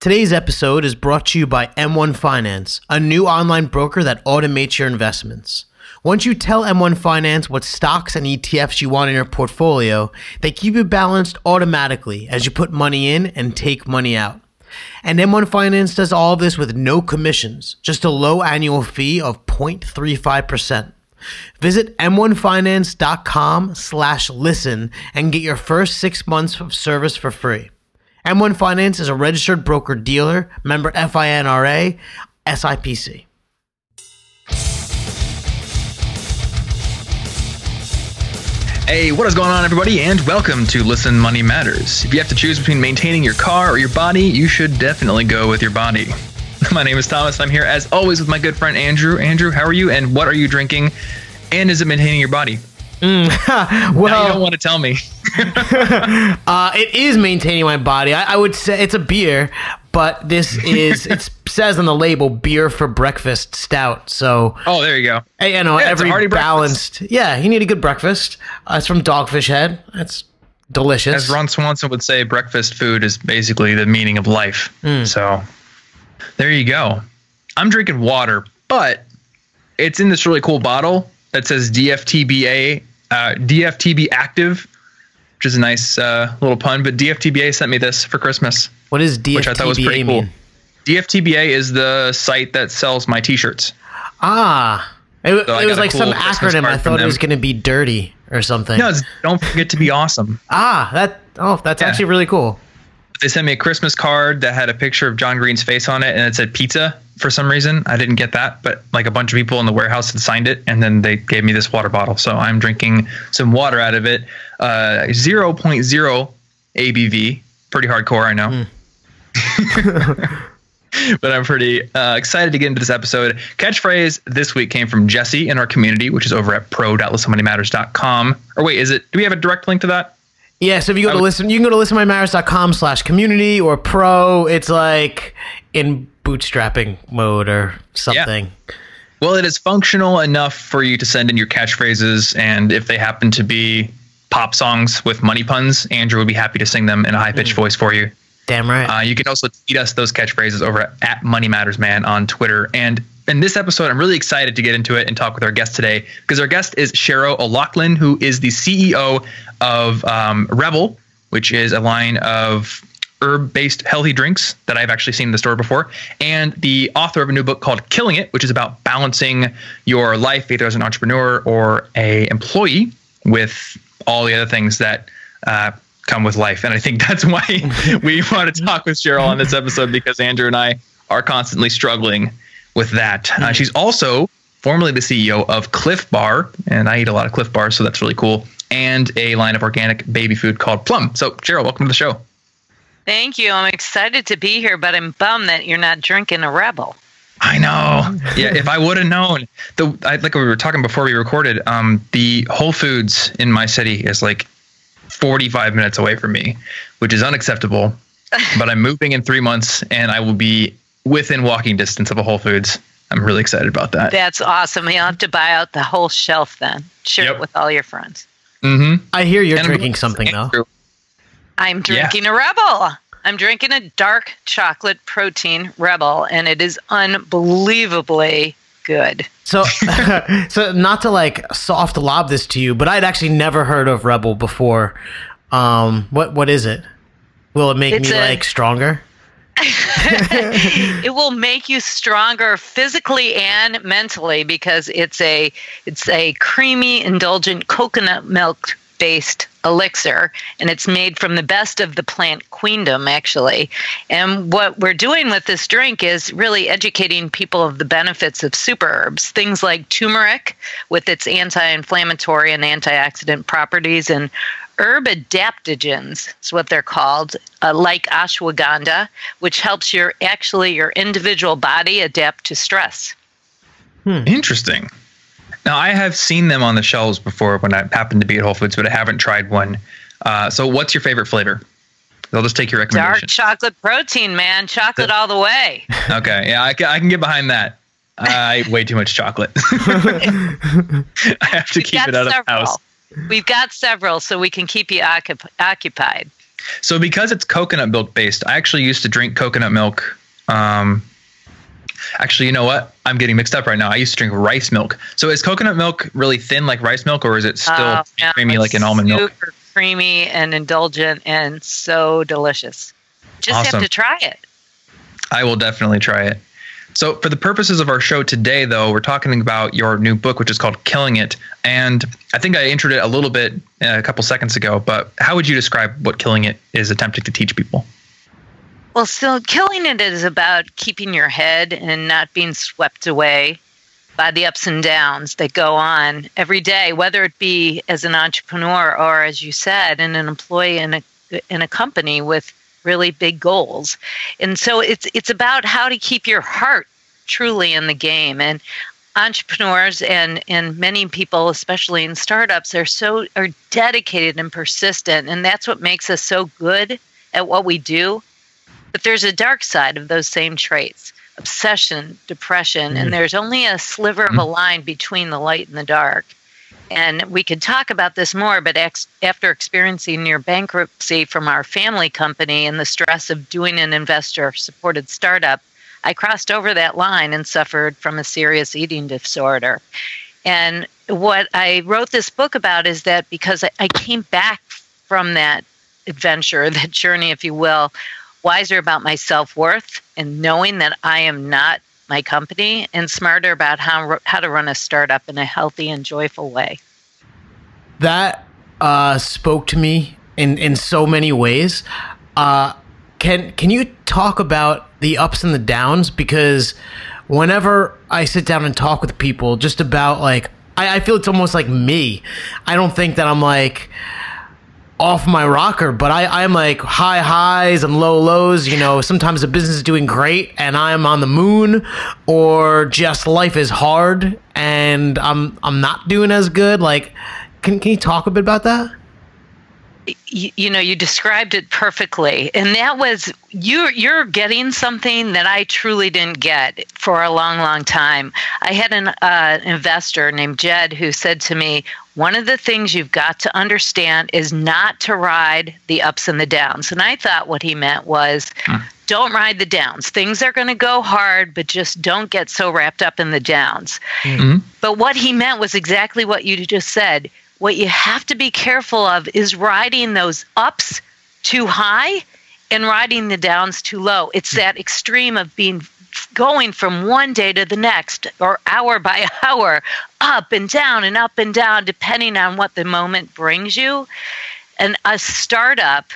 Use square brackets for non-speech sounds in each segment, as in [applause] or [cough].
Today's episode is brought to you by M1 Finance, a new online broker that automates your investments. Once you tell M1 Finance what stocks and ETFs you want in your portfolio, they keep it balanced automatically as you put money in and take money out. And M1 Finance does all this with no commissions, just a low annual fee of 0.35%. Visit m1finance.com slash listen and get your first six months of service for free. M1 Finance is a registered broker dealer, member FINRA, SIPC. Hey, what is going on, everybody, and welcome to Listen Money Matters. If you have to choose between maintaining your car or your body, you should definitely go with your body. [laughs] My name is Thomas. I'm here, as always, with my good friend Andrew. Andrew, how are you, and what are you drinking? And is it maintaining your body? Well, [laughs] Now you don't want to tell me. [laughs] uh, it is maintaining my body. I, I would say it's a beer, but this is it [laughs] says on the label beer for breakfast stout. So Oh, there you go. You know, Yeah, it's every hearty breakfast. balanced. Yeah, you need a good breakfast. Uh, it's from Dogfish Head. That's delicious. As Ron Swanson would say, breakfast food is basically the meaning of life. So there you go. I'm drinking water, but it's in this really cool bottle that says DFTBA, uh, DFTB active, which is a nice uh, little pun. But DFTBA sent me this for Christmas. What is DFTBA which I thought was pretty mean? cool. DFTBA is the site that sells my T-shirts. Ah, it, So it was like some cool Christmas acronym. I thought it was going to be dirty or something. No, it's, don't forget to be awesome. ah, that. Oh, that's Yeah. actually really cool. They sent me a Christmas card that had a picture of John Green's face on it, and it said pizza for some reason. I didn't get that, but like a bunch of people in the warehouse had signed it, and then they gave me this water bottle. So I'm drinking some water out of it. Uh, 0.0 ABV, pretty hardcore, I know. [laughs] but I'm pretty uh, excited to get into this episode. Catchphrase this week came from Jesse in our community, which is over at pro.listenmoneymatters.com. Or wait, is it? Do we have a direct link to that? Yeah, so if you go I to would- listen, you can go to listenmoneymatters.com slash community or pro. It's like in bootstrapping mode or something. Well, it is functional enough for you to send in your catchphrases, and if they happen to be pop songs with money puns, Andrew would be happy to sing them in a high pitched voice for you. Damn right. Uh, you can also tweet us those catchphrases over at, at Money Matters Man on Twitter. And in this episode, I'm really excited to get into it and talk with our guest today because our guest is Cheryl O'Loughlin, who is the CEO of um, REBBL, which is a line of herb-based healthy drinks that I've actually seen in the store before, and the author of a new book called Killing It, which is about balancing your life either as an entrepreneur or a employee with all the other things that uh, come with life. And I think that's why [laughs] we want to talk with Cheryl on this episode because Andrew and I are constantly struggling with that. Uh, she's also formerly the CEO of Clif Bar, and I eat a lot of Clif Bars, so that's really cool. And a line of organic baby food called Plum. So, Cheryl, welcome to the show. Thank you. I'm excited to be here, but I'm bummed that you're not drinking a rebel. I know. Yeah, if I would have known, the I, like we were talking before we recorded, um, the Whole Foods in my city is like 45 minutes away from me, which is unacceptable. [laughs] but I'm moving in three months, and I will be within walking distance of a Whole Foods. I'm really excited about that. That's awesome. You'll have to buy out the whole shelf then. Share Yep. it with all your friends. mm-hmm. I hear you're And drinking something to though. I'm Yeah. drinking a rebel. I'm drinking a dark chocolate protein rebel, and it is unbelievably good. So, [laughs] so not to like soft lob this to you, but I'd actually never heard of REBBL before. Um, what what is it? Will it make It's me a- like stronger? [laughs] it will make you stronger physically and mentally because it's a it's a creamy indulgent coconut milk based elixir and it's made from the best of the plant queendom actually. And what we're doing with this drink is really educating people of the benefits of super herbs things like turmeric with its anti-inflammatory and antioxidant properties and herb adaptogens is what they're called uh, like ashwagandha which helps your actually your individual body adapt to stress Interesting. Now, I have seen them on the shelves before when I happened to be at Whole Foods, but I haven't tried one. Uh, so, what's your favorite flavor? They'll just take your recommendation. dark recommendation. chocolate protein man chocolate all the way [laughs] Okay, yeah, I can, I can get behind that. I eat way too much chocolate. [laughs] [laughs] I have to We've keep it out of the house. We've got several, so we can keep you occup- occupied. So because it's coconut milk based, I actually used to drink coconut milk. Um, actually, you know what? I'm getting mixed up right now. I used to drink rice milk. So is coconut milk really thin like rice milk, or is it still Oh, yeah, creamy like an almond milk? Super creamy and indulgent and so delicious. Just Awesome. have to try it. I will definitely try it. So, for the purposes of our show today, though, we're talking about your new book, which is called Killing It. And I think I introed it a little bit uh, a couple seconds ago, but how would you describe what Killing It is attempting to teach people? Well, still, killing it is about keeping your head and not being swept away by the ups and downs that go on every day, whether it be as an entrepreneur or, as you said, in an employee in a in a company with really big goals. And so it's it's about how to keep your heart truly in the game. And entrepreneurs and and many people especially in startups are so are dedicated and persistent. And that's what makes us so good at what we do. But there's a dark side of those same traits obsession, depression, and mm-hmm. there's only a sliver of mm-hmm. a line between the light and the dark. And we could talk about this more, but ex- after experiencing near bankruptcy from our family company and the stress of doing an investor supported startup, I crossed over that line and suffered from a serious eating disorder. And what I wrote this book about is that because I, came back from that adventure, that journey, if you will, wiser about my self worth and knowing that I am not my company, and smarter about how how to run a startup in a healthy and joyful way. That uh, spoke to me in in so many ways. Uh, can can you talk about the ups and the downs? Because whenever I sit down and talk with people, just about like I, I feel it's almost like me. I don't think that I'm like off my rocker, but I, I'm like high highs and low lows. You know, sometimes the business is doing great and I'm on the moon, or just life is hard and I'm I'm not doing as good. Like, can can you talk a bit about that? You, you know, you described it perfectly, and that was you. You're getting something that I truly didn't get for a long, long time. I had an uh, investor named Jed who said to me, "One of the things you've got to understand is not to ride the ups and the downs." And I thought what he meant was. Don't ride the downs. Things are going to go hard, but just don't get so wrapped up in the downs. But what he meant was exactly what you just said. What you have to be careful of is riding those ups too high and riding the downs too low. It's that extreme of being going from one day to the next or hour by [laughs] hour, up and down and up and down, depending on what the moment brings you. And a startup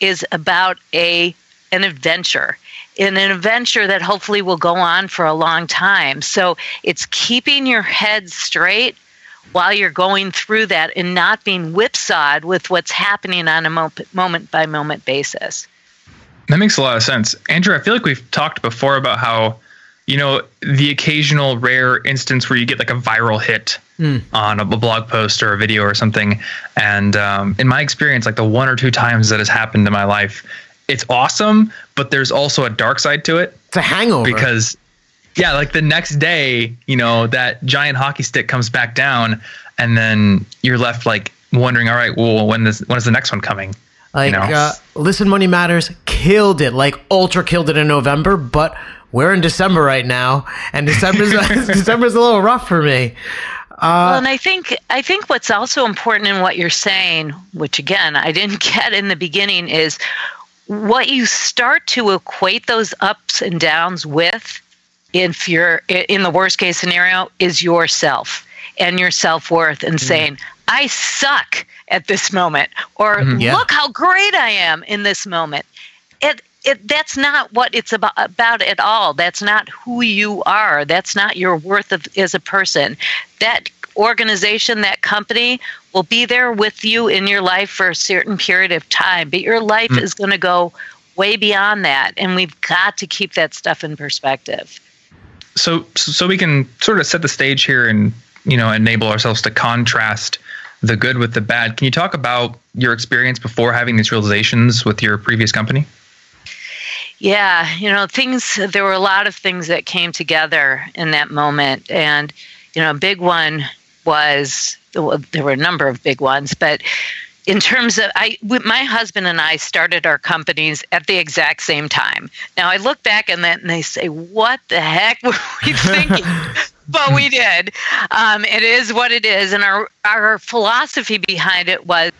is about a an adventure in an adventure that hopefully will go on for a long time. So it's keeping your head straight while you're going through that and not being whipsawed with what's happening on a moment by moment basis. That makes a lot of sense. Andrew, I feel like we've talked before about how, you know, the occasional rare instance where you get like a viral hit on a blog post or a video or something. And um, in my experience, like the one or two times that has happened in my life, it's awesome, but there's also a dark side to it It's a hangover. because yeah like the next day you know that giant hockey stick comes back down and then you're left like wondering all right well when is when is the next one coming Like, know? uh, listen, Money Matters killed it. Like, ultra killed it in November, but we're in December right now, and December's [laughs] December's a little rough for me. well, and I think I think what's also important in what you're saying, which again I didn't [laughs] get in the beginning, is what you start to equate those ups and downs with. If you're in the worst case scenario, is yourself and your self worth, and mm. saying, "I suck at this moment," or mm-hmm. Yeah. "Look how great I am in this moment." It it that's not what it's about about at all. That's not who you are. That's not your worth of, as a person. That organization, that company will be there with you in your life for a certain period of time, but your life mm. is going to go way beyond that, and we've got to keep that stuff in perspective. So so we can sort of set the stage here and you know enable ourselves to contrast the good with the bad can you talk about your experience before having these realizations with your previous company Yeah, you know, things, there were a lot of things that came together in that moment. And, you know, a big one was, there were a number of big ones, but, in terms of I my husband and I started our companies at the exact same time. Now I look back on that and they say, "What the heck [laughs] were we thinking?" [laughs] but we did. Um, it is what it is, and our our philosophy behind it was,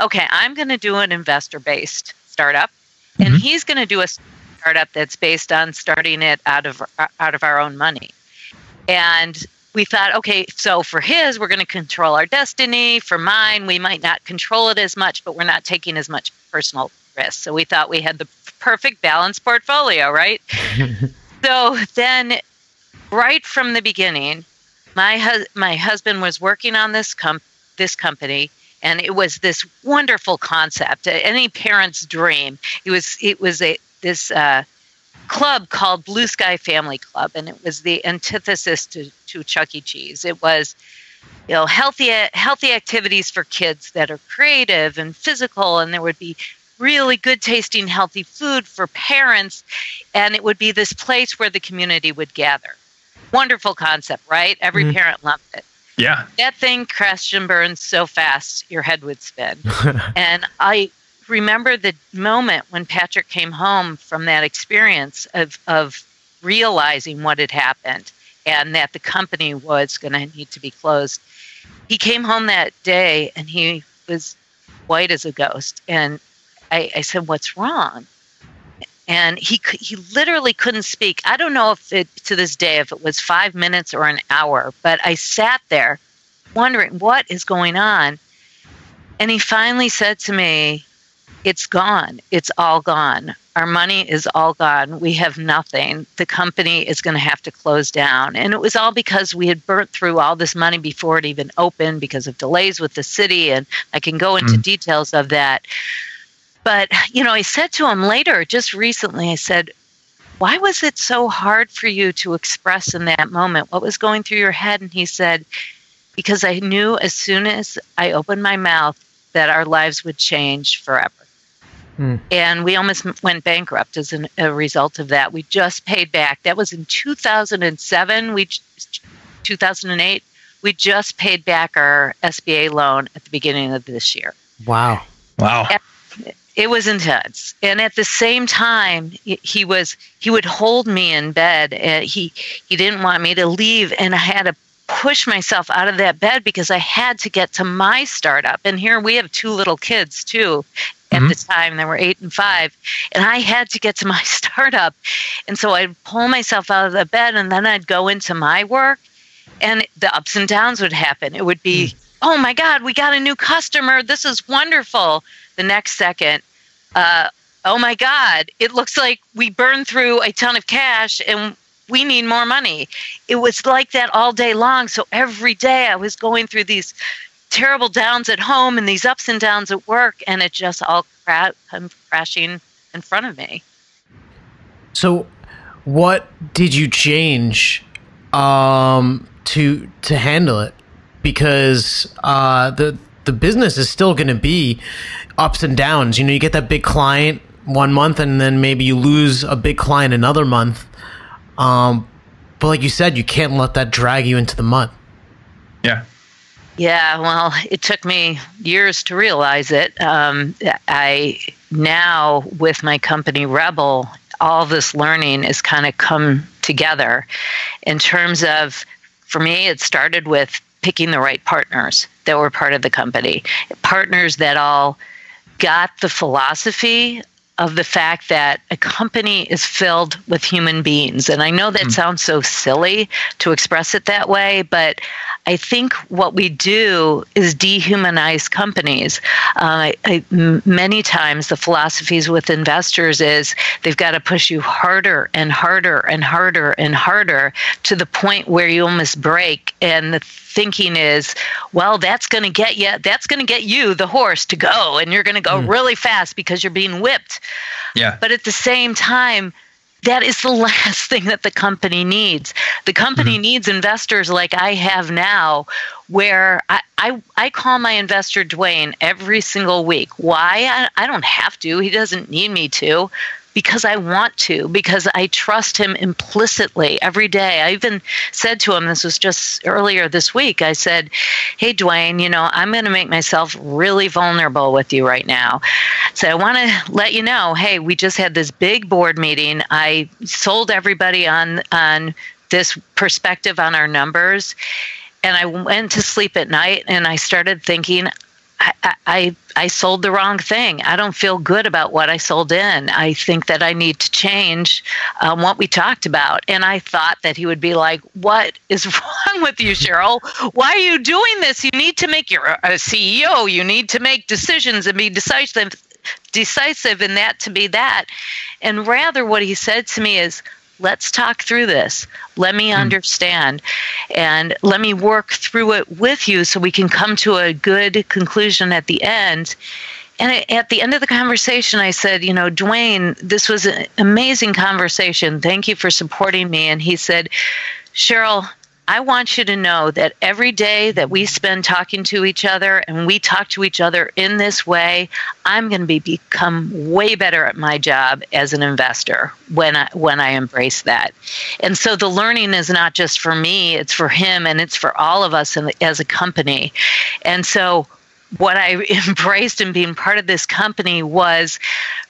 okay, I'm going to do an investor based startup, and mm-hmm. he's going to do a startup that's based on starting it out of out of our own money, and we thought, okay, so for his, we're going to control our destiny. For mine, we might not control it as much, but we're not taking as much personal risk. So we thought we had the perfect balanced portfolio, right? [laughs] so then, right from the beginning, my my husband was working on this com- this company, and it was this wonderful concept, any parent's dream. It was it was a this. Uh, club called Blue Sky Family Club, and it was the antithesis to, to Chuck E. Cheese. It was, you know, healthy healthy activities for kids that are creative and physical, and there would be really good tasting healthy food for parents, and it would be this place where the community would gather. Wonderful concept, right? Every mm-hmm. parent loved it. Yeah. That thing crashed and burned so fast your head would spin. [laughs] and I remember the moment when Patrick came home from that experience of, of realizing what had happened and that the company was going to need to be closed. He came home that day and he was white as a ghost. And I, I said, What's wrong? And he he literally couldn't speak. I don't know if it to this day if it was five minutes or an hour, but I sat there wondering what is going on. And he finally said to me, it's gone. It's all gone. Our money is all gone. We have nothing. The company is going to have to close down. And it was all because we had burnt through all this money before it even opened because of delays with the city. And I can go into mm. details of that. But, you know, I said to him later, just recently, I said, why was it so hard for you to express in that moment? What was going through your head? And he said, because I knew as soon as I opened my mouth that our lives would change forever. Hmm. And we almost went bankrupt as an, a result of that. We just paid back. That was in 2007. We 2008. We just paid back our SBA loan at the beginning of this year. Wow. Wow. it was intense. And at the same time, he was he would hold me in bed and he he didn't want me to leave and I had to push myself out of that bed because I had to get to my startup. And here we have two little kids too at mm-hmm. the time. There were eight and five. And I had to get to my [laughs] startup. And so I'd pull myself out of the bed and then I'd go into my work and the ups and downs would happen. It would be, mm. oh my God, we got a new customer. This is wonderful. The next second, uh, oh my God, it looks like we burned through a ton of cash and we need more money. It was like that all day long. So every day I was going through these terrible downs at home and these ups and downs at work, and it just all cra- come crashing in front of me. So, what did you change um, to to handle it? Because uh, the the business is still going to be ups and downs. You know, you get that big client one month, and then maybe you lose a big client another month. Um, but like you said, you can't let that drag you into the mud. Yeah. Yeah, well, it took me years to realize it. Um, I now, with my company REBBL, all this learning has kind of come together in terms of, for me, it started with picking the right partners that were part of the company, partners that all got the philosophy of the fact that a company is filled with human beings. And I know that mm. sounds so silly to express it that way, but I think what we do is dehumanize companies. Uh, I, many times, the philosophies with investors is they've got to push you harder and harder and harder and harder to the point where you almost break. And the thinking is, well, that's going to get you. That's going to get you, the horse, to go, and you're going to go mm. really fast because you're being whipped. Yeah. But at the same time, that is the [laughs] last thing that the company needs. The company mm-hmm. needs investors like I have now, where I, I, I, call my investor Dwayne every single week. Why? I, I don't have to. He doesn't need me to. Because I want to, because I trust him implicitly every day. I even said to him, this was just earlier this week, I said, Hey, Dwayne, you know, I'm going to make myself really vulnerable with you right now. So I want to let you know, hey, we just had this big board meeting. I sold everybody on on this perspective on our numbers. And I went to sleep at night and I started thinking, I, I, I sold the wrong thing. I don't feel good about what I sold in. I think that I need to change um, what we talked about. And I thought that he would be like, What is [laughs] wrong with you, Cheryl? Why are you doing this? You need to make, you're a CEO. You need to make decisions and be decisive, decisive in that to be that. And rather, what he said to me is, let's talk through this. Let me hmm. understand and let me work through it with you so we can come to a good conclusion at the end. And at the end of the conversation, I said, You know, Dwayne, this was an amazing conversation. Thank you for supporting me. And he said, Cheryl, I want you to know that every day that we spend talking to each other and we talk to each other in this way, I'm going to be become way better at my job as an investor when I when I embrace that. And so the learning is not just for me, it's for him and it's for all of us as a company. And so what I [laughs] embraced in being part of this company was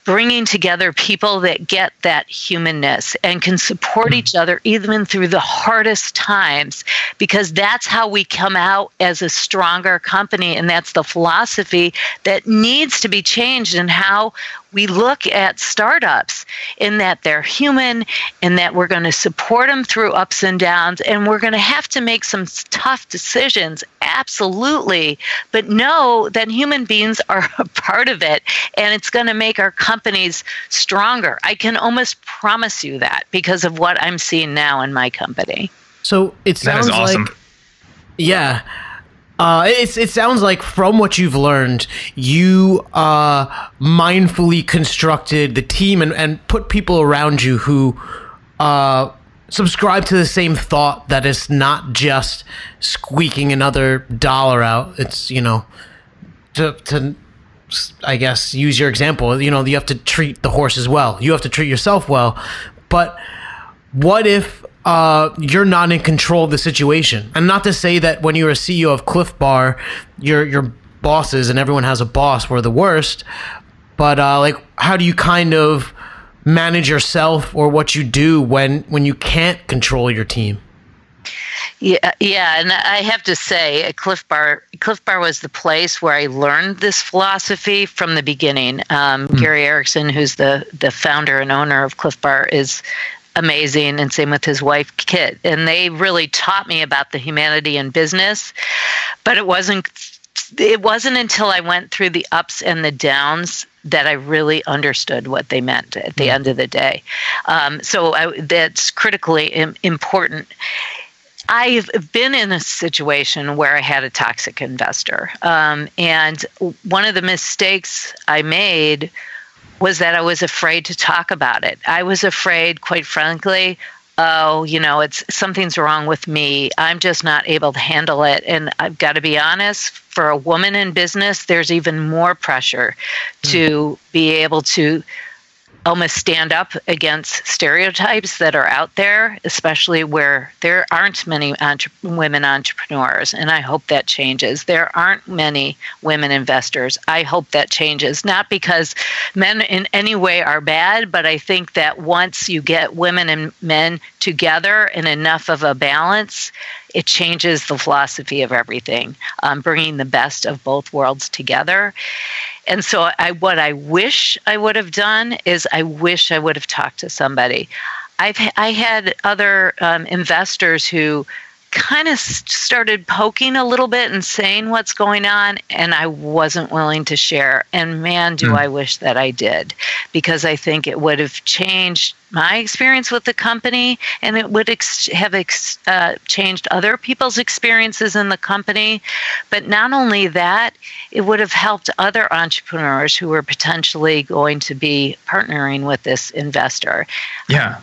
bringing together people that get that humanness and can support mm. each other even through the hardest times because that's how we come out as a stronger company and that's the philosophy that needs to be changed in how we look at startups in that they're human and that we're going to support them through ups and downs and we're going to have to make some tough decisions absolutely but know that human beings are [laughs] a part of it and it's going to make our companies stronger i can almost promise you that because of what i'm seeing now in my company so it sounds awesome. like yeah uh, it's, it sounds like from what you've learned, you uh, mindfully constructed the team and, and put people around you who uh, subscribe to the same thought that it's not just squeaking another dollar out. It's, you know, to, to I guess, use your example, you know, you have to treat the horse as well. You have to treat yourself well. But what if uh, you're not in control of the situation. And not to say that when you're a CEO of Clif Bar, your your bosses and everyone has a boss were the worst, but uh, like, how do you kind of manage yourself or what you do when when you can't control your team? Yeah, yeah, and I have to say, Clif Bar, Clif Bar was the place where I learned this philosophy from the beginning. Um, mm. Gary Erickson, who's the the founder and owner of Clif Bar, is amazing, and same with his wife, Kit. And they really taught me about the humanity in business. But it wasn't it wasn't until I went through the ups and the downs that I really understood what they meant at the mm-hmm. end of the day. Um, so I, that's critically important. I've been in a situation where I had a toxic investor. Um, and one of the mistakes I made was that I was afraid to talk about it. I was afraid, quite frankly, oh, you know, it's something's wrong with me. I'm just not able to handle it. And I've got to be honest, for a woman in business, there's even more pressure mm. to be able to almost stand up against stereotypes that are out there, especially where there aren't many entre- women entrepreneurs. And I hope that changes. There aren't many women investors. I hope that changes. Not because men in any way are bad, but I think that once you get women and men together in enough of a balance, it changes the philosophy of everything, um, bringing the best of both worlds together. And so, I, what I wish I would have done is I wish I would have talked to somebody. I've I had other um, investors who kind of started poking a little bit and saying what's going on, and I wasn't willing to share. And man, do mm. I wish that I did, because I think it would have changed my experience with the company, and it would ex- have ex- uh, changed other people's experiences in the company. But not only that, it would have helped other entrepreneurs who were potentially going to be partnering with this investor. Yeah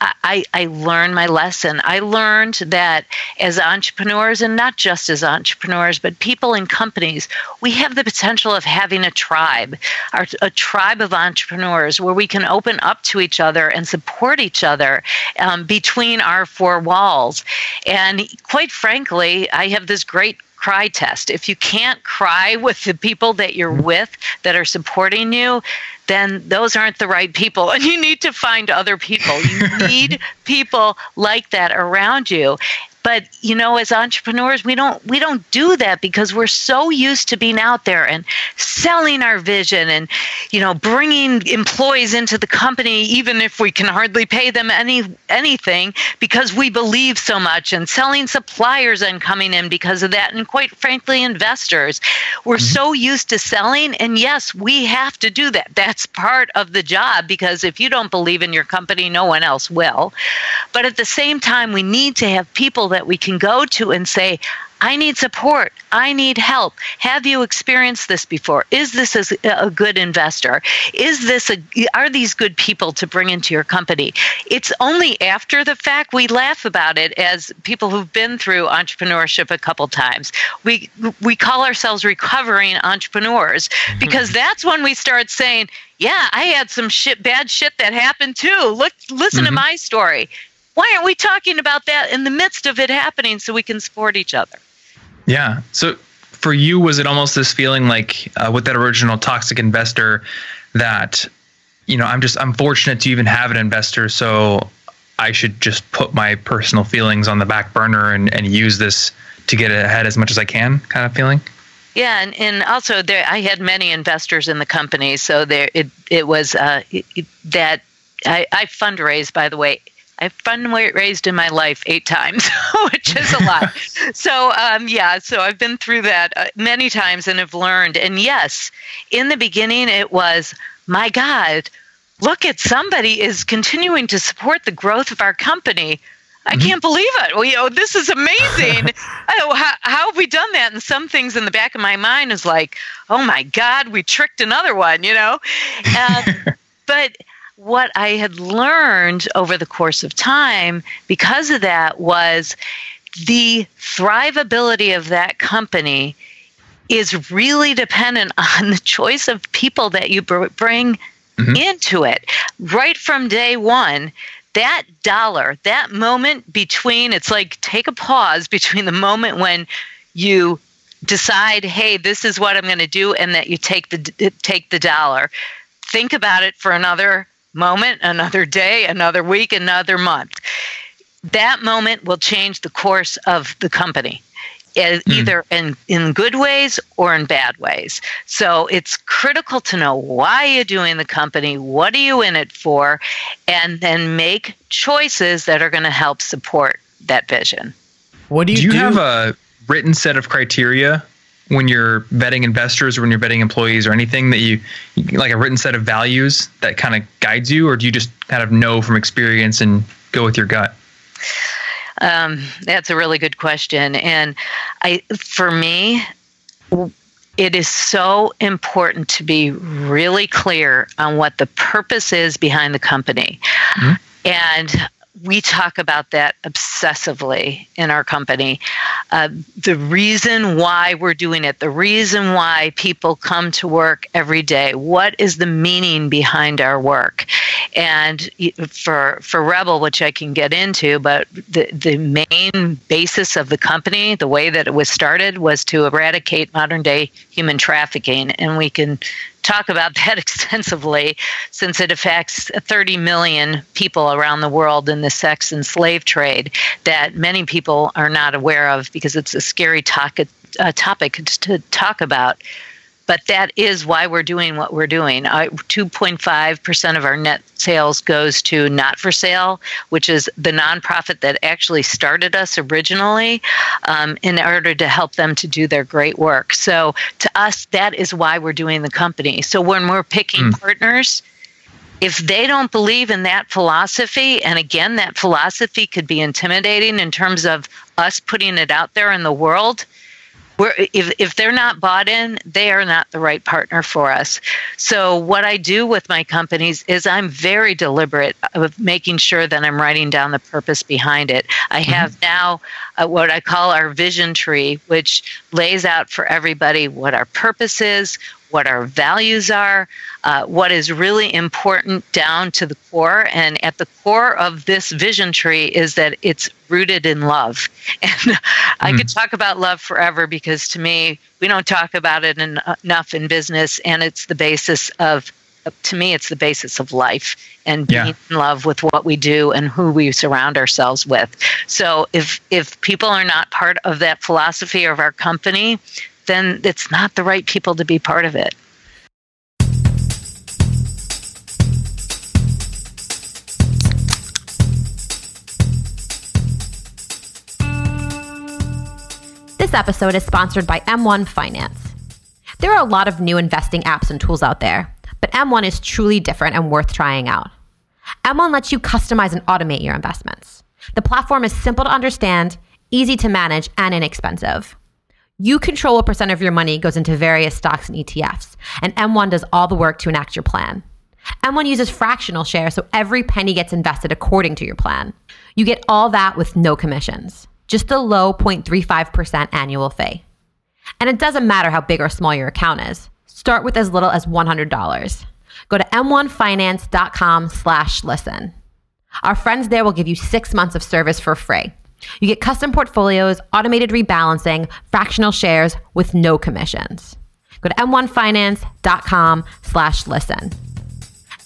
I, I learned my lesson. I learned that as entrepreneurs, and not just as entrepreneurs, but people in companies, we have the potential of having a tribe, our, a tribe of entrepreneurs where we can open up to each other and support each other um, between our four walls. And quite frankly, I have this great cry test. If you can't cry with the people that you're mm-hmm. with that are supporting you, then those aren't the right people. [laughs] And you need to find other people. You [laughs] need people like that around you but you know as entrepreneurs we don't we don't do that because we're so used to being out there and selling our vision and you know bringing employees into the company even if we can hardly pay them any anything because we believe so much and selling suppliers and coming in because of that and quite frankly investors. We're mm-hmm. so used to selling and yes we have to do that. That's part of the job because if you don't believe in your company no one else will. But at the same time we need to have people that we can go to and say, I need support. I need help. Have you experienced this before? Is this a, a, good investor? Is this a are these good people to bring into your company? It's only after the fact we laugh about it as people who've been through entrepreneurship a couple times. We we call ourselves recovering entrepreneurs mm-hmm. because that's when we start saying, "Yeah, I had some shit bad shit that happened too. Look listen mm-hmm. to my story." Why aren't we talking about that in the midst of it happening so we can support each other? Yeah. So for you, was it almost this feeling like uh, with that original toxic investor that, you know, I'm just, I'm fortunate to even have an investor. So I should just put my personal feelings on the back burner and, and use this to get ahead as much as I can kind of feeling? Yeah, and, and also there, I had many investors in the company, so there it it was uh, it, that I, I fundraised. By the way, I've fundraised in my life eight times, [laughs] which is a lot. [laughs] so, um, yeah, so I've been through that uh, many times and have learned. And yes, in the beginning, it was, my God, look at somebody is continuing to support the growth of our company. I mm-hmm. can't believe it. Well, you know, this is amazing. [laughs] oh, how, how, have we done that? And some things in the back of my mind is like, oh my God, we tricked another one, you know? Uh, but what I had learned over the course of time because of that was the thrivability of that company is really dependent [laughs] on the choice of people that you bring mm-hmm. into it right from day one that dollar that moment between it's like take a pause between the moment when you decide hey this is what i'm going to do and that you take the take the dollar think about it for another moment, another day, another week, another month. That moment will change the course of the company. Mm. Either in, in good ways or in bad ways. So it's critical to know why you're doing the company, what are you in it for, and then make choices that are going to help support that vision. What do you do? You do? have a written set of criteria when you're vetting investors or when you're vetting employees or anything that you like a written set of values that kind of guides you or do you just kind of know from experience and go with your gut? Um, that's a really good question. And i for me it is so important to be really clear on what the purpose is behind the company. Mm-hmm. and we talk about that obsessively in our company. Uh, the reason why we're doing it, the reason why people come to work every day, what is the meaning behind our work? And for for REBBL, which I can get into, but the the main basis of the company, the way that it was started, was to eradicate modern day human trafficking, and we can talk about [laughs] that extensively since it affects 30 million people around the world in the sex and slave trade that many people are not aware of because it's a scary topic, uh, topic to talk about but that is why we're doing what we're doing. Uh, 2.5% of our net sales goes to Not for Sale, which is the nonprofit that actually started us originally um, in order to help them to do their great work. So to us, that is why we're doing the company. So when we're picking mm. partners, if they don't believe in that philosophy, and again, that philosophy could be intimidating in terms of us putting it out there in the world, we're if if they're not bought in, they are not the right partner for us. So what I do with my companies is I'm very deliberate of making sure that I'm writing down the purpose behind it. I mm-hmm. have now uh, what I call our vision tree, which lays out for everybody what our purpose is, what our values are, uh, what is really important down to the core. And at the core of this vision tree is that it's rooted in love. [laughs] And mm. I could talk about love forever because to me, we don't talk about it en- enough in business, and it's the basis of to me it's the basis of life and being yeah. in love with what we do and who we surround ourselves with so if if people are not part of that philosophy of our company then it's not the right people to be part of it. This episode is sponsored by M1 Finance. There are a lot of new investing apps and tools out there, but M1 is truly different and worth trying out. M1 lets you customize and automate your investments. The platform is simple to understand, easy to manage, and inexpensive. You control what percent of your money goes into various stocks and ETFs, and M1 does all the work to enact your plan. M1 uses fractional shares, so every penny gets invested according to your plan. You get all that with no commissions, just a low 0.35% annual fee. And it doesn't matter how big or small your account is. Start with as little as $100. Go to m1finance.com slash listen. Our friends there will give you six months of service for free. You get custom portfolios, automated rebalancing, fractional shares with no commissions. Go to m1finance.com slash listen.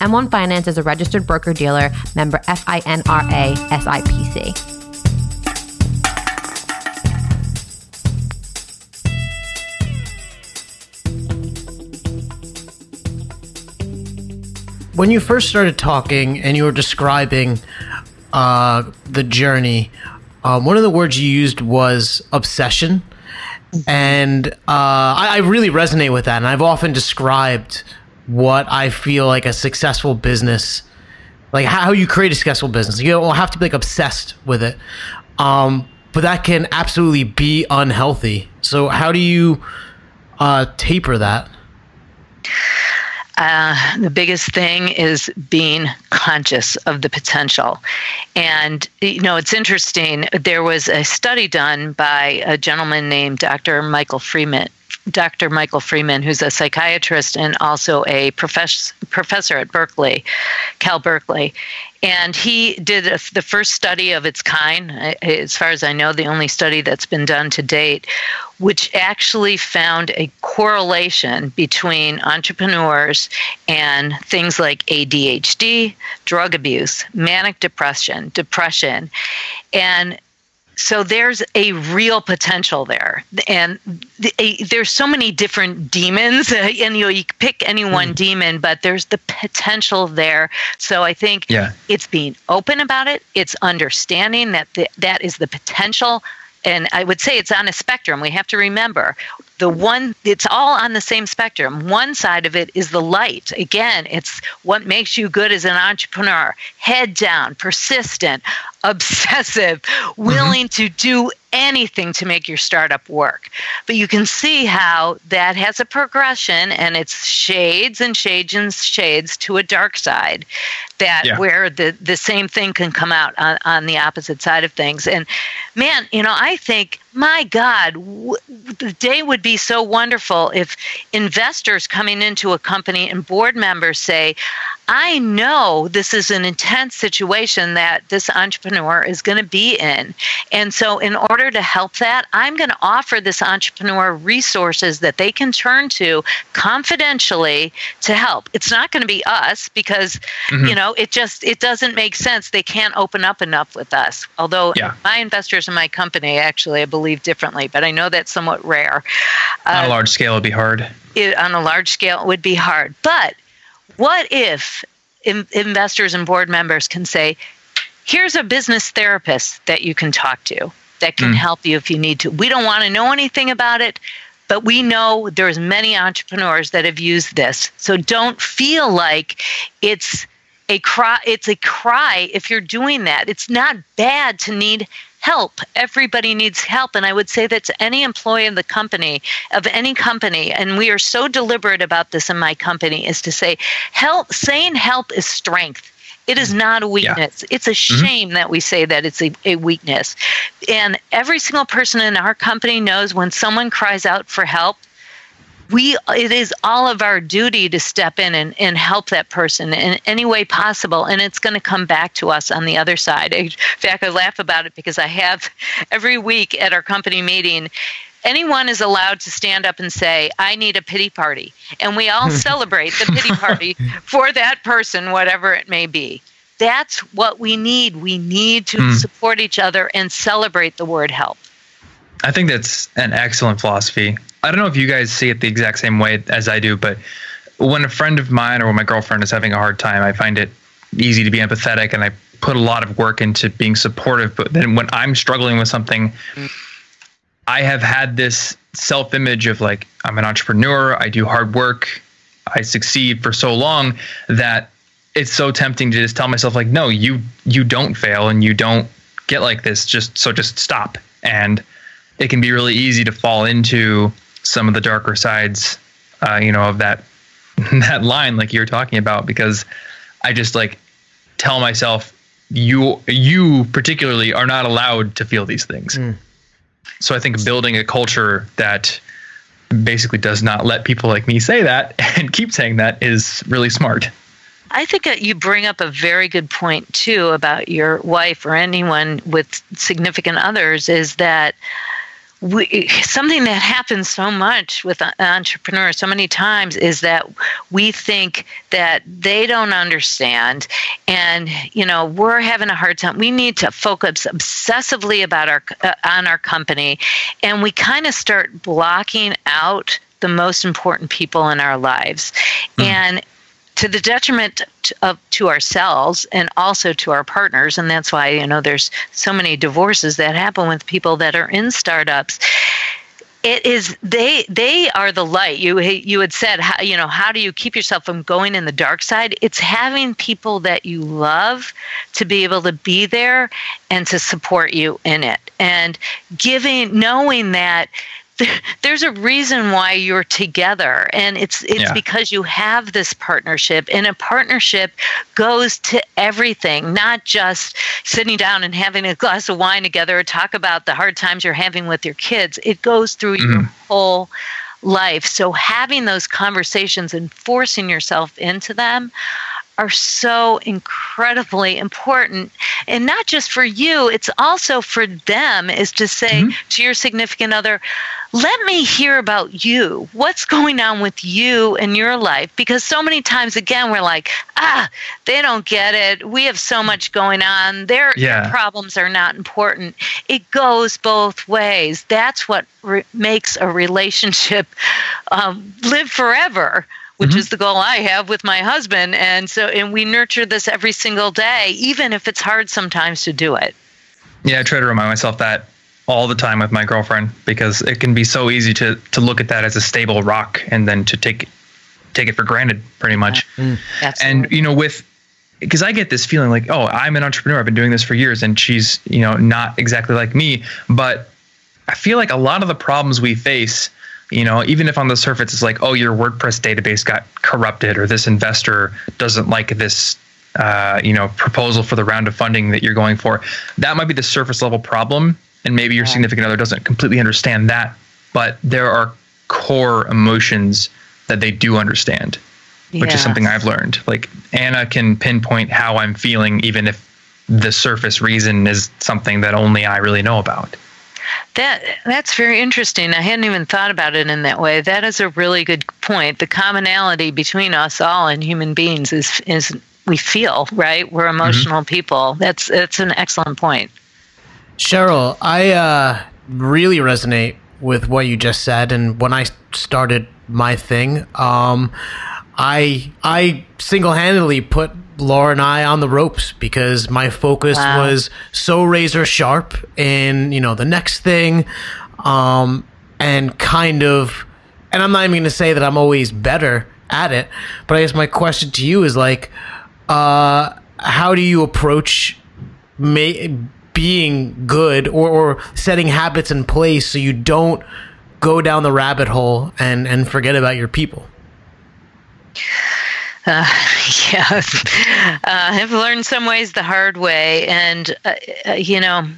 M1 Finance is a registered broker dealer, member FINRA SIPC. When you first started talking and you were describing uh, the journey, um, one of the words you used was obsession, and uh, I, I really resonate with that. And I've often described what I feel like a successful business, like how you create a successful business. You don't have to be like obsessed with it, um, but that can absolutely be unhealthy. So how do you uh, taper that? Uh, the biggest thing is being conscious of the potential. And, you know, it's interesting. There was a study done by a gentleman named Dr. Michael Freeman. Dr. Michael Freeman, who's a psychiatrist and also a profess- professor at Berkeley, Cal Berkeley. And he did a, the first study of its kind, as far as I know, the only study that's been done to date, which actually found a correlation between entrepreneurs and things like ADHD, drug abuse, manic depression, depression. And so there's a real potential there and the, a, there's so many different demons uh, [laughs] and you know you pick any one mm. demon but there's the potential there so i think yeah. it's being open about it it's understanding that the, that is the potential and I would say it's on a spectrum. We have to remember the one, it's all on the same spectrum. One side of it is the light. Again, it's what makes you good as an entrepreneur head down, persistent, [laughs] obsessive, willing mm-hmm. to do anything to make your startup work. But you can see how that has a progression and it's shades and shades and shades to a dark side that yeah. where the, the same thing can come out on, on the opposite side of things. And man, you know, I think my God, w- the day would be so wonderful if investors coming into a company and board members say, I know this is an intense situation that this entrepreneur is going to be in. And so, in order to help that, I'm going to offer this entrepreneur resources that they can turn to confidentially to help. It's not going to be us because, mm-hmm. you know, it just it doesn't make sense. They can't open up enough with us. Although yeah. my investors in my company actually I believe differently, but I know that's somewhat rare. On uh, a large scale, it'd be hard. It, on a large scale, it would be hard. But what if in, investors and board members can say, here's a business therapist that you can talk to that can mm. help you if you need to. We don't want to know anything about it, but we know there's many entrepreneurs that have used this. So don't feel like it's a cry it's a cry if you're doing that. It's not bad to need help. Everybody needs help. And I would say that to any employee of the company, of any company, and we are so deliberate about this in my company, is to say help saying help is strength. It is not a weakness. Yeah. It's a mm-hmm. shame mm-hmm. that we say that it's a, a weakness. And every single person in our company knows when someone cries out for help, we it is all of our duty to step in and, and help that person in any way possible. And it's going to come back to us on the other side. In fact i laugh about it because i have [laughs] every week at our company meeting anyone is allowed to stand up and say i need a pity party. And we all [laughs] celebrate the pity party [laughs] for that person whatever it may be. That's what we need. We need to mm. support each other and celebrate the word help I think that's an excellent philosophy. I don't know if you guys see it the exact same way as I do, but when a friend of mine or when my girlfriend is having a hard time, I find it easy to be empathetic and I put a lot of work into being supportive. But then when I'm struggling with something, I have had this self image of like, I'm an entrepreneur, I do hard work, I succeed for so long that it's so tempting to just tell myself like no you you don't fail and you don't get like this just so just stop and it can be really easy to fall into some of the darker sides, uh, you know, of that [laughs] that line like you're talking about because I just like tell myself you you particularly are not allowed to feel these things. Mm. So I think building a culture that basically does not let people like me say that [laughs] and keep saying that is really smart. I think you bring up a very good point too about your wife or anyone with significant others is that we, something that happens so much with entrepreneurs so many times is that we think that they don't understand. And you know we're having a hard time. We need to focus obsessively about our uh, on our company. And we kind of start blocking out the most important people in our lives. Mm. and to the detriment of to ourselves and also to our partners. And that's why you know there's so many divorces that happen with people that are in startups. It is they they are the light. You you had said how, you know how do you keep yourself from going in the dark side? It's having people that you love to be able to be there and to support you in it. And giving knowing that [laughs] there's a reason why you're together and it's it's yeah. because you have this partnership and a partnership goes to everything not just sitting down and having a glass of wine together or talk about the hard times you're having with your kids it goes through mm-hmm. your whole life so having those conversations and forcing yourself into them are so incredibly important. And not just for you it's also for them is to say mm-hmm. to your significant other let me hear about you. What's going on with you in your life? Because so many times again we're like ah they don't get it. We have so much going on. Their, yeah. problems are not important. It goes both ways. That's what re- makes a relationship um, live forever which mm-hmm. is the goal I have with my husband. And so, and we nurture this every single day, even if it's hard sometimes to do it. Yeah, I try to remind myself that all the time with my girlfriend because it can be so easy to to look at that as a stable rock and then to take take it for granted pretty much. Mm, and you know, with because I get this feeling like, oh, I'm an entrepreneur. I've been doing this for years, and she's you know not exactly like me, but I feel like a lot of the problems we face you know even if on the surface it's like oh your wordpress database got corrupted or this investor doesn't like this uh, you know proposal for the round of funding that you're going for that might be the surface level problem. And maybe your significant other doesn't completely understand that but there are core emotions that they do understand which is something i've learned. Like anna can pinpoint how i'm feeling even if the surface reason is something that only i really know about that that's very interesting. I hadn't even thought about it in that way. That is a really good point. The commonality between us all and human beings is is we feel right. We're mm-hmm. emotional mm-hmm. people. That's that's an excellent point. Cheryl, I uh, really resonate with what you just said, and when I started my thing, um, I I single handedly put Laura and I on the ropes because my focus wow. was so razor sharp in you know the next thing, um, and kind of, and I'm not even going to say that I'm always better at it, but I guess my question to you is like, uh, how do you approach ma- being good or, or setting habits in place so you don't go down the rabbit hole and and forget about your people uh, [laughs] yes, uh, I've learned some ways the hard way, and uh, uh, you know,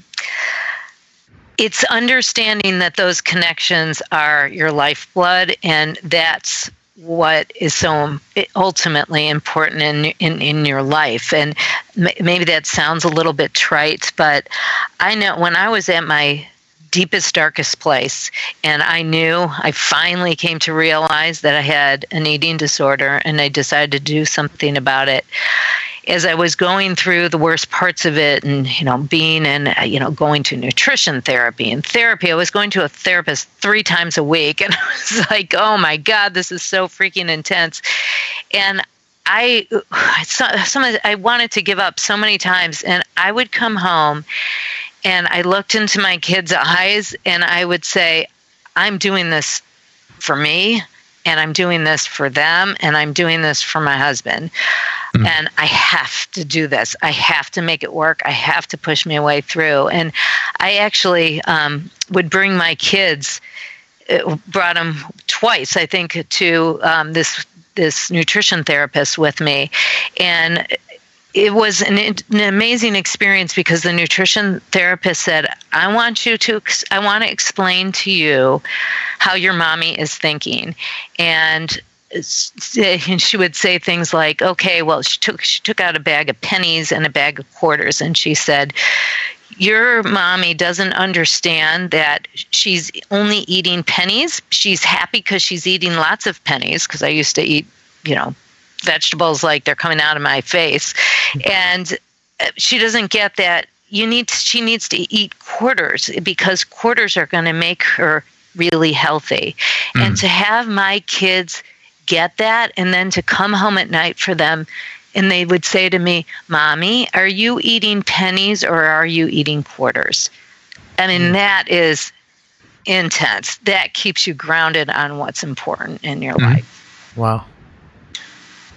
it's understanding that those connections are your lifeblood, and that's what is so ultimately important in in, in your life. And maybe that sounds a little bit trite, but I know when I was at my deepest, darkest place. And I knew, I finally came to realize that I had an eating disorder and I decided to do something about it. As I was going through the worst parts of it and, you know, being and, uh, you know, going to nutrition therapy and therapy, I was going to a therapist three times a week. [laughs] And I was like, oh my God, this is so freaking intense. And I [sighs] some I wanted to give up so many times, and I would come home, and I looked into my kids' eyes and I would say, I'm doing this for me and I'm doing this for them and I'm doing this for my husband. Mm-hmm. And I have to do this. I have to make it work. I have to push my way through. And I actually um, would bring my kids, uh, brought them twice, I think, to um, this this nutrition therapist with me, and it was an, an, amazing experience because the nutrition therapist said i want you to i want to explain to you how your mommy is thinking. And she would say things like okay well she took she took out a bag of pennies and a bag of quarters. And she said your mommy doesn't understand that she's only eating pennies. She's happy because she's eating lots of pennies because i used to eat you know vegetables like they're coming out of my face. And she doesn't get that you need to, she needs to eat quarters because quarters are going to make her really healthy. Mm. and to have my kids get that and then to come home at night for them and they would say to me mommy are you eating pennies or are you eating quarters? I mean mm. that is intense. That keeps you grounded on what's important in your mm. life. Wow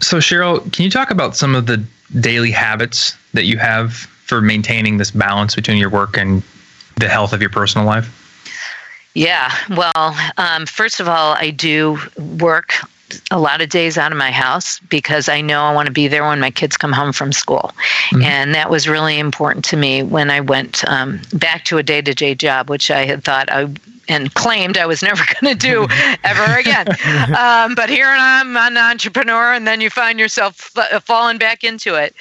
so, Cheryl, can you talk about some of the daily habits that you have for maintaining this balance between your work and the health of your personal life? Yeah, well, um, first of all, I do work a lot of days out of my house because I know I want to be there when my kids come home from school. Mm-hmm. And that was really important to me when I went um, back to a day to day job, which I had thought I and claimed I was never [laughs] going to do ever again. [laughs] Um, but here I'm an entrepreneur, and then you find yourself f- falling back into it.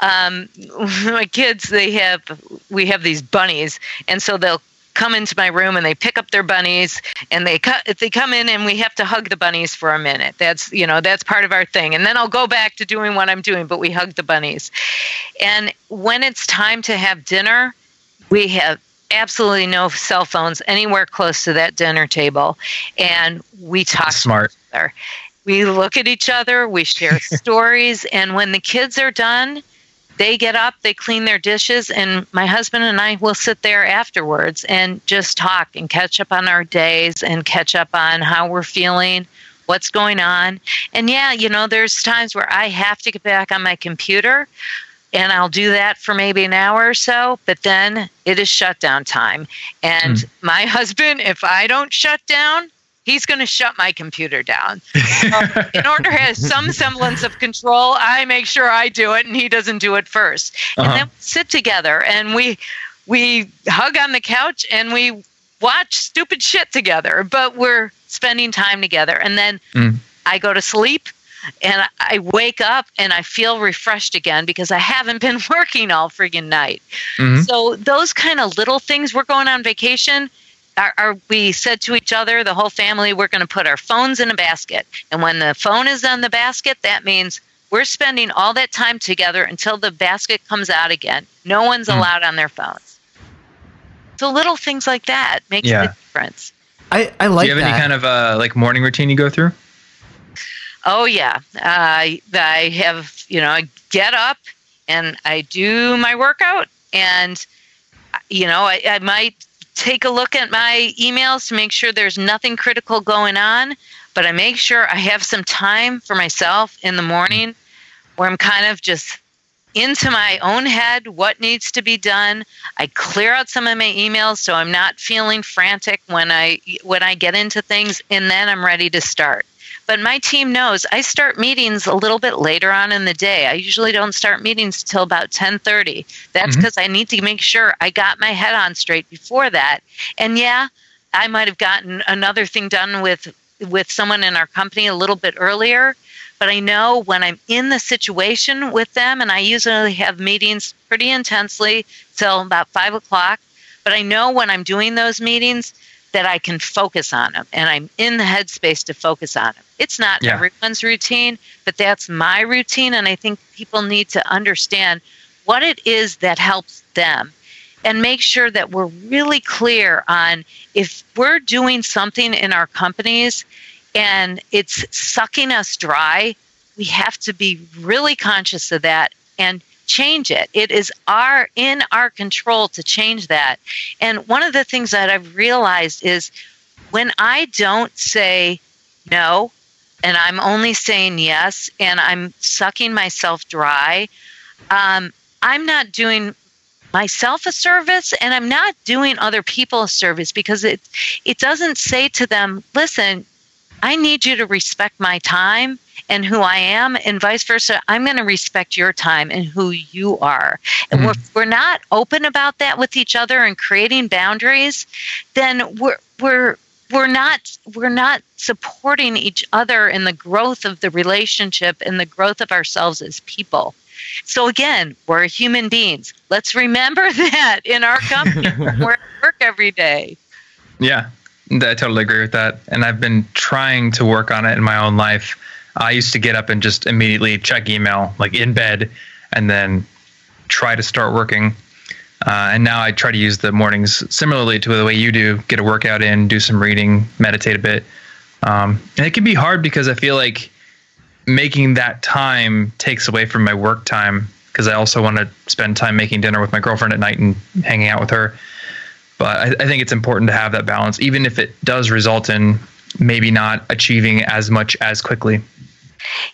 Um, [laughs] my kids, they have we have these bunnies, and so they'll come into my room and they pick up their bunnies and they cut they come in and we have to hug the bunnies for a minute. That's you know that's part of our thing. And then i'll go back to doing what i'm doing but we hug the bunnies. And when it's time to have dinner we have absolutely no cell phones anywhere close to that dinner table, and we talk. Smart. We look at each other, we share [laughs] stories, and when the kids are done, they get up, they clean their dishes, and my husband and I will sit there afterwards and just talk and catch up on our days and catch up on how we're feeling, what's going on. And yeah, you know, there's times where I have to get back on my computer and I'll do that for maybe an hour or so, but then it is shutdown time. And mm. my [laughs] husband, if I don't shut down, he's going to shut my computer down. [laughs] in order to have some semblance of control, I make sure I do it and he doesn't do it 1st uh-huh. And then we sit together and we we hug on the couch and we watch stupid shit together, but we're spending time together. And then mm. I go to sleep and I wake up and I feel refreshed again because I haven't been [laughs] working all friggin' night. Mm-hmm. So those kind of little things. We're going on vacation. Are, are, we said to each other, the whole family, we're going to put our phones in a basket, and when the phone is in the basket, that means we're spending all that time together until the basket comes out again. No one's mm-hmm. allowed on their phones. So little things like that make yeah. a difference. I, I like. Do you have that. any kind of uh, like morning routine you go through? Oh yeah, uh, I have you know I get up and I do my workout, and you know I, I might take a look at my emails to make sure there's nothing critical going on, but I make sure I have some time for myself in the morning where I'm kind of just into my own head what needs to be done. I clear out some of my emails so I'm not feeling frantic when I when I get into things and then I'm ready to start. But my team knows I start meetings a little bit later on in the day. I usually don't start meetings till about 10:30. That's because mm-hmm. I need to make sure I got my head on straight before that. And yeah, I might have gotten another thing done with with someone in our company a little bit earlier, but I know when I'm in the situation with them, and I usually have meetings pretty intensely till about five o'clock. But I know when I'm doing those meetings that I can focus on them and I'm in the headspace to focus on them. It's not yeah. everyone's routine, but that's my routine. And I think people need to understand what it is that helps them and make sure that we're really clear on if we're doing something in our companies and it's sucking us dry, we have to be really conscious of that and change it. It is our in our control to change that. And one of the things that I've realized is when I don't say no and I'm only saying yes and I'm sucking myself dry, um, I'm not doing myself a service and I'm not doing other people a service because it it doesn't say to them, listen, I need you to respect my time and who I am, and vice versa. I'm going to respect your time and who you are. And mm-hmm. we're, we're not open about that with each other and creating boundaries, then we're we're we're not we're not supporting each other in the growth of the relationship and the growth of ourselves as people. So again, we're human beings. Let's remember [laughs] that in our company. [laughs] we're at work every day. Yeah, I totally agree with that. And I've been trying to work on it in my own life. I used to get up and just immediately check email, like in bed, and then try to start working. Uh, and now I try to use the mornings similarly to the way you do get a workout in, do some reading, meditate a bit. Um, and it can be hard because I feel like making that time takes away from my work time because I also want to spend time making dinner with my girlfriend at night and hanging out with her. But I, I think it's important to have that balance, even if it does result in maybe not achieving as much as quickly.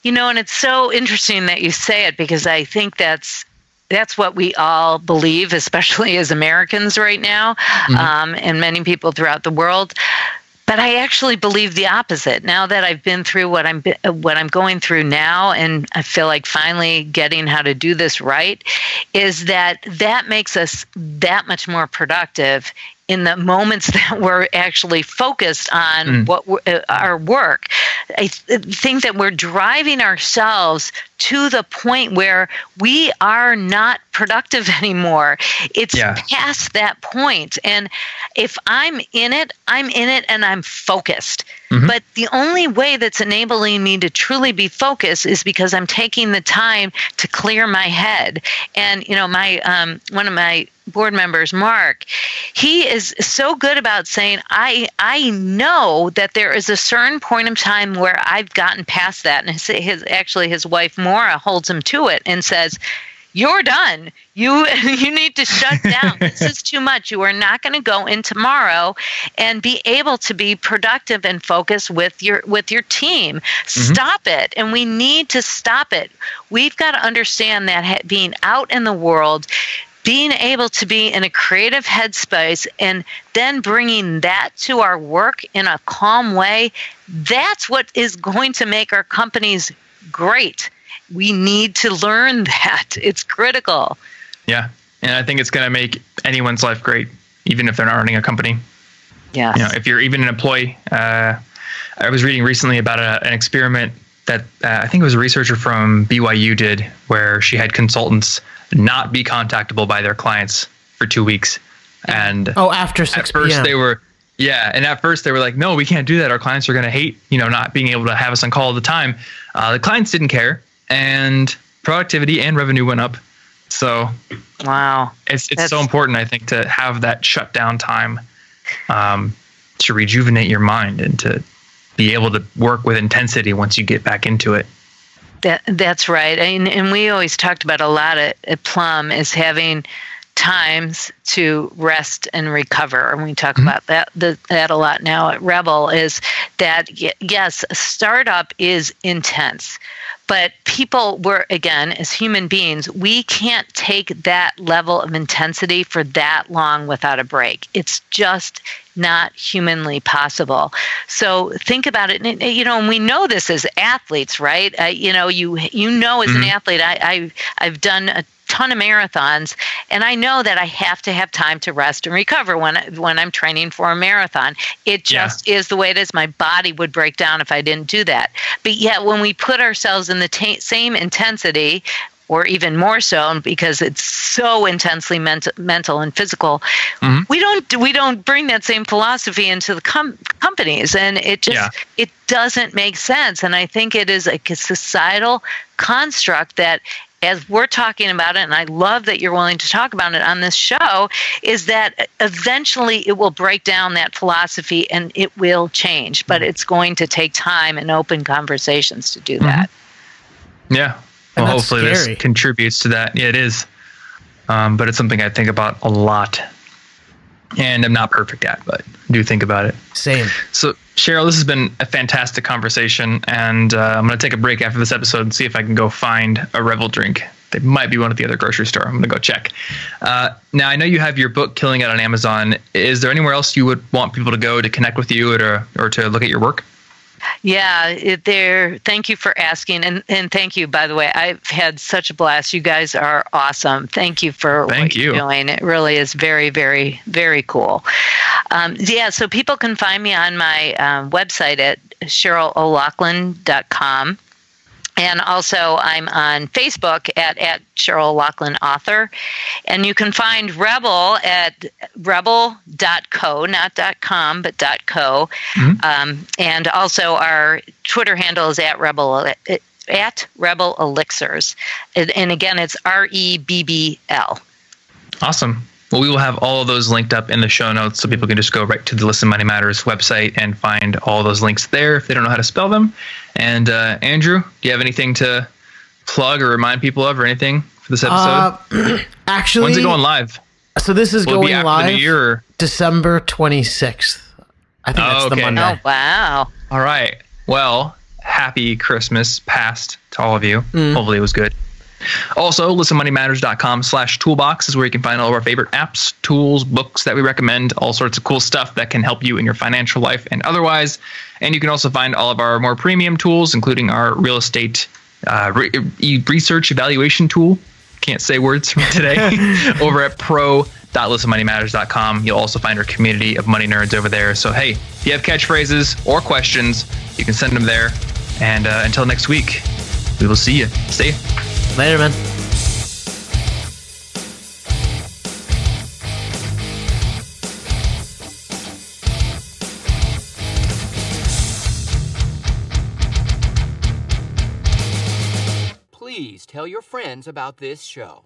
You know, and it's so interesting that you say it because I think that's that's what we all believe, especially as Americans right now, mm-hmm. um, and many people throughout the world. But I actually believe the opposite. Now that I've been through what I'm what I'm going through now, and I feel like finally getting how to do this right, is that that makes us that much more productive in the moments [laughs] that we're actually focused on mm. what uh, our work. I th- think that we're driving ourselves to the point where we are not productive [laughs] anymore. It's yeah. past that point. And if I'm in it, I'm in it and I'm focused. Mm-hmm. But the only way that's enabling me to truly be focused is because I'm taking the time to clear my head. And you know, my um, one of my board members, Mark, he is so good about saying, I I know that there is a certain point in time where I've gotten past that. And his, his actually his wife Maura holds him to it and says, you're done. You [laughs] you need to shut down. this is too much. You are not going to go in tomorrow and be able to be productive and focused with your with your team. Mm-hmm. Stop it. And we need to stop it. We've got to understand that being out in the world being able to be in a creative headspace and then bringing that to our work in a calm way, that's what is going to make our companies great we need to learn [laughs] that. It's critical. Yeah. And I think it's going to make anyone's life great, even if they're not running a company. Yeah. You know, if you're even an employee, uh, I was reading recently about a, an experiment that uh, I think it was a researcher from BYU did, where she had consultants not be contactable by their clients for two weeks. And oh, after six at first PM. they were, yeah, and at first they were like, no, we can't do that. Our clients are going to hate, you know, not being able to have us on call all the time. Uh, the clients didn't care and productivity and revenue went up. So, wow, it's it's so important, I think, to have that shutdown time um, to rejuvenate your mind and to be able to work with intensity once you get back into it. That that's right, and and we always talked about a lot at, at Plum is having times to rest and recover. And we talk mm-hmm. about that the, that a lot now at REBBL is that yes, a startup is intense, but people were again as human beings we can't take that level of intensity for that long without a break. It's just not humanly possible. So think about it. And, you know and we know this as athletes right? Uh, you know you you know as mm-hmm. an athlete I, I i've done a ton of marathons and I know that I have to have time to rest and recover when when I'm training for a marathon. It just yeah. is the way it is. My body would break down if I didn't do that. But yet when we put ourselves in the t- same intensity or even more so because it's so intensely ment- mental and physical mm-hmm. we don't we don't bring that same philosophy into the com- companies and it just yeah. it doesn't make sense and i think it is a societal construct that as we're talking about it, and I love that you're willing to talk about it on this show, is that eventually it will break down that philosophy and it will change, but it's going to take time and open conversations to do mm-hmm. that. Yeah. Well, hopefully scary. this contributes to that. Yeah, it is. Um, but it's something I think about a lot. And I'm not perfect at, but do think about it. Same. So, Cheryl, this has been a fantastic conversation, and uh, I'm going to take a break after this episode and see if I can go find a REBBL drink. They might be one at the other grocery store. I'm going to go check. Uh, now, I know you have your book killing it on Amazon. Is there anywhere else you would want people to go to connect with you or to, or to look at your work? Yeah, there. Thank you for asking, and and thank you. By the way, I've had such a blast. You guys are awesome. Thank you for thank what you. you're doing. It really is very, very, very cool. Um, yeah, so people can find me on my um, website at CherylO'Loughlin.com. And also, I'm on Facebook at, at Cheryl Loughlin Author. And you can find REBBL at rebbl.co, not .com, but .co. Mm-hmm. Um, and also, our Twitter handle is at REBBL at REBBL Elixirs. And, and again, it's R E B B L. Awesome. Well, we will have all of those linked up in the show notes so people can just go right to the Listen Money Matters website and find all those links there if they don't know how to spell them. And uh, Andrew, do you have anything to plug or remind people of or anything for this episode? Uh, [clears throat] actually, when's it going live? So this is Will going live year, December 26th. I think oh, that's okay. the Monday. Oh, wow. All right. Well, happy Christmas past to all of you. Mm. Hopefully it was good. Also, listenmoneymatters.com slash toolbox is where you can find all of our favorite apps, tools, books that we recommend, all sorts of cool stuff that can help you in your financial life and otherwise. And you can also find all of our more premium tools, including our real estate uh, re- research evaluation tool. Can't say words from today. [laughs] [laughs] over at pro.listenmoneymatters.com. You'll also find our community of money nerds over there. So, hey, if you have catchphrases or questions, you can send them there. And uh, until next week, we will see you. See you. Later, man. Please tell your friends about this show.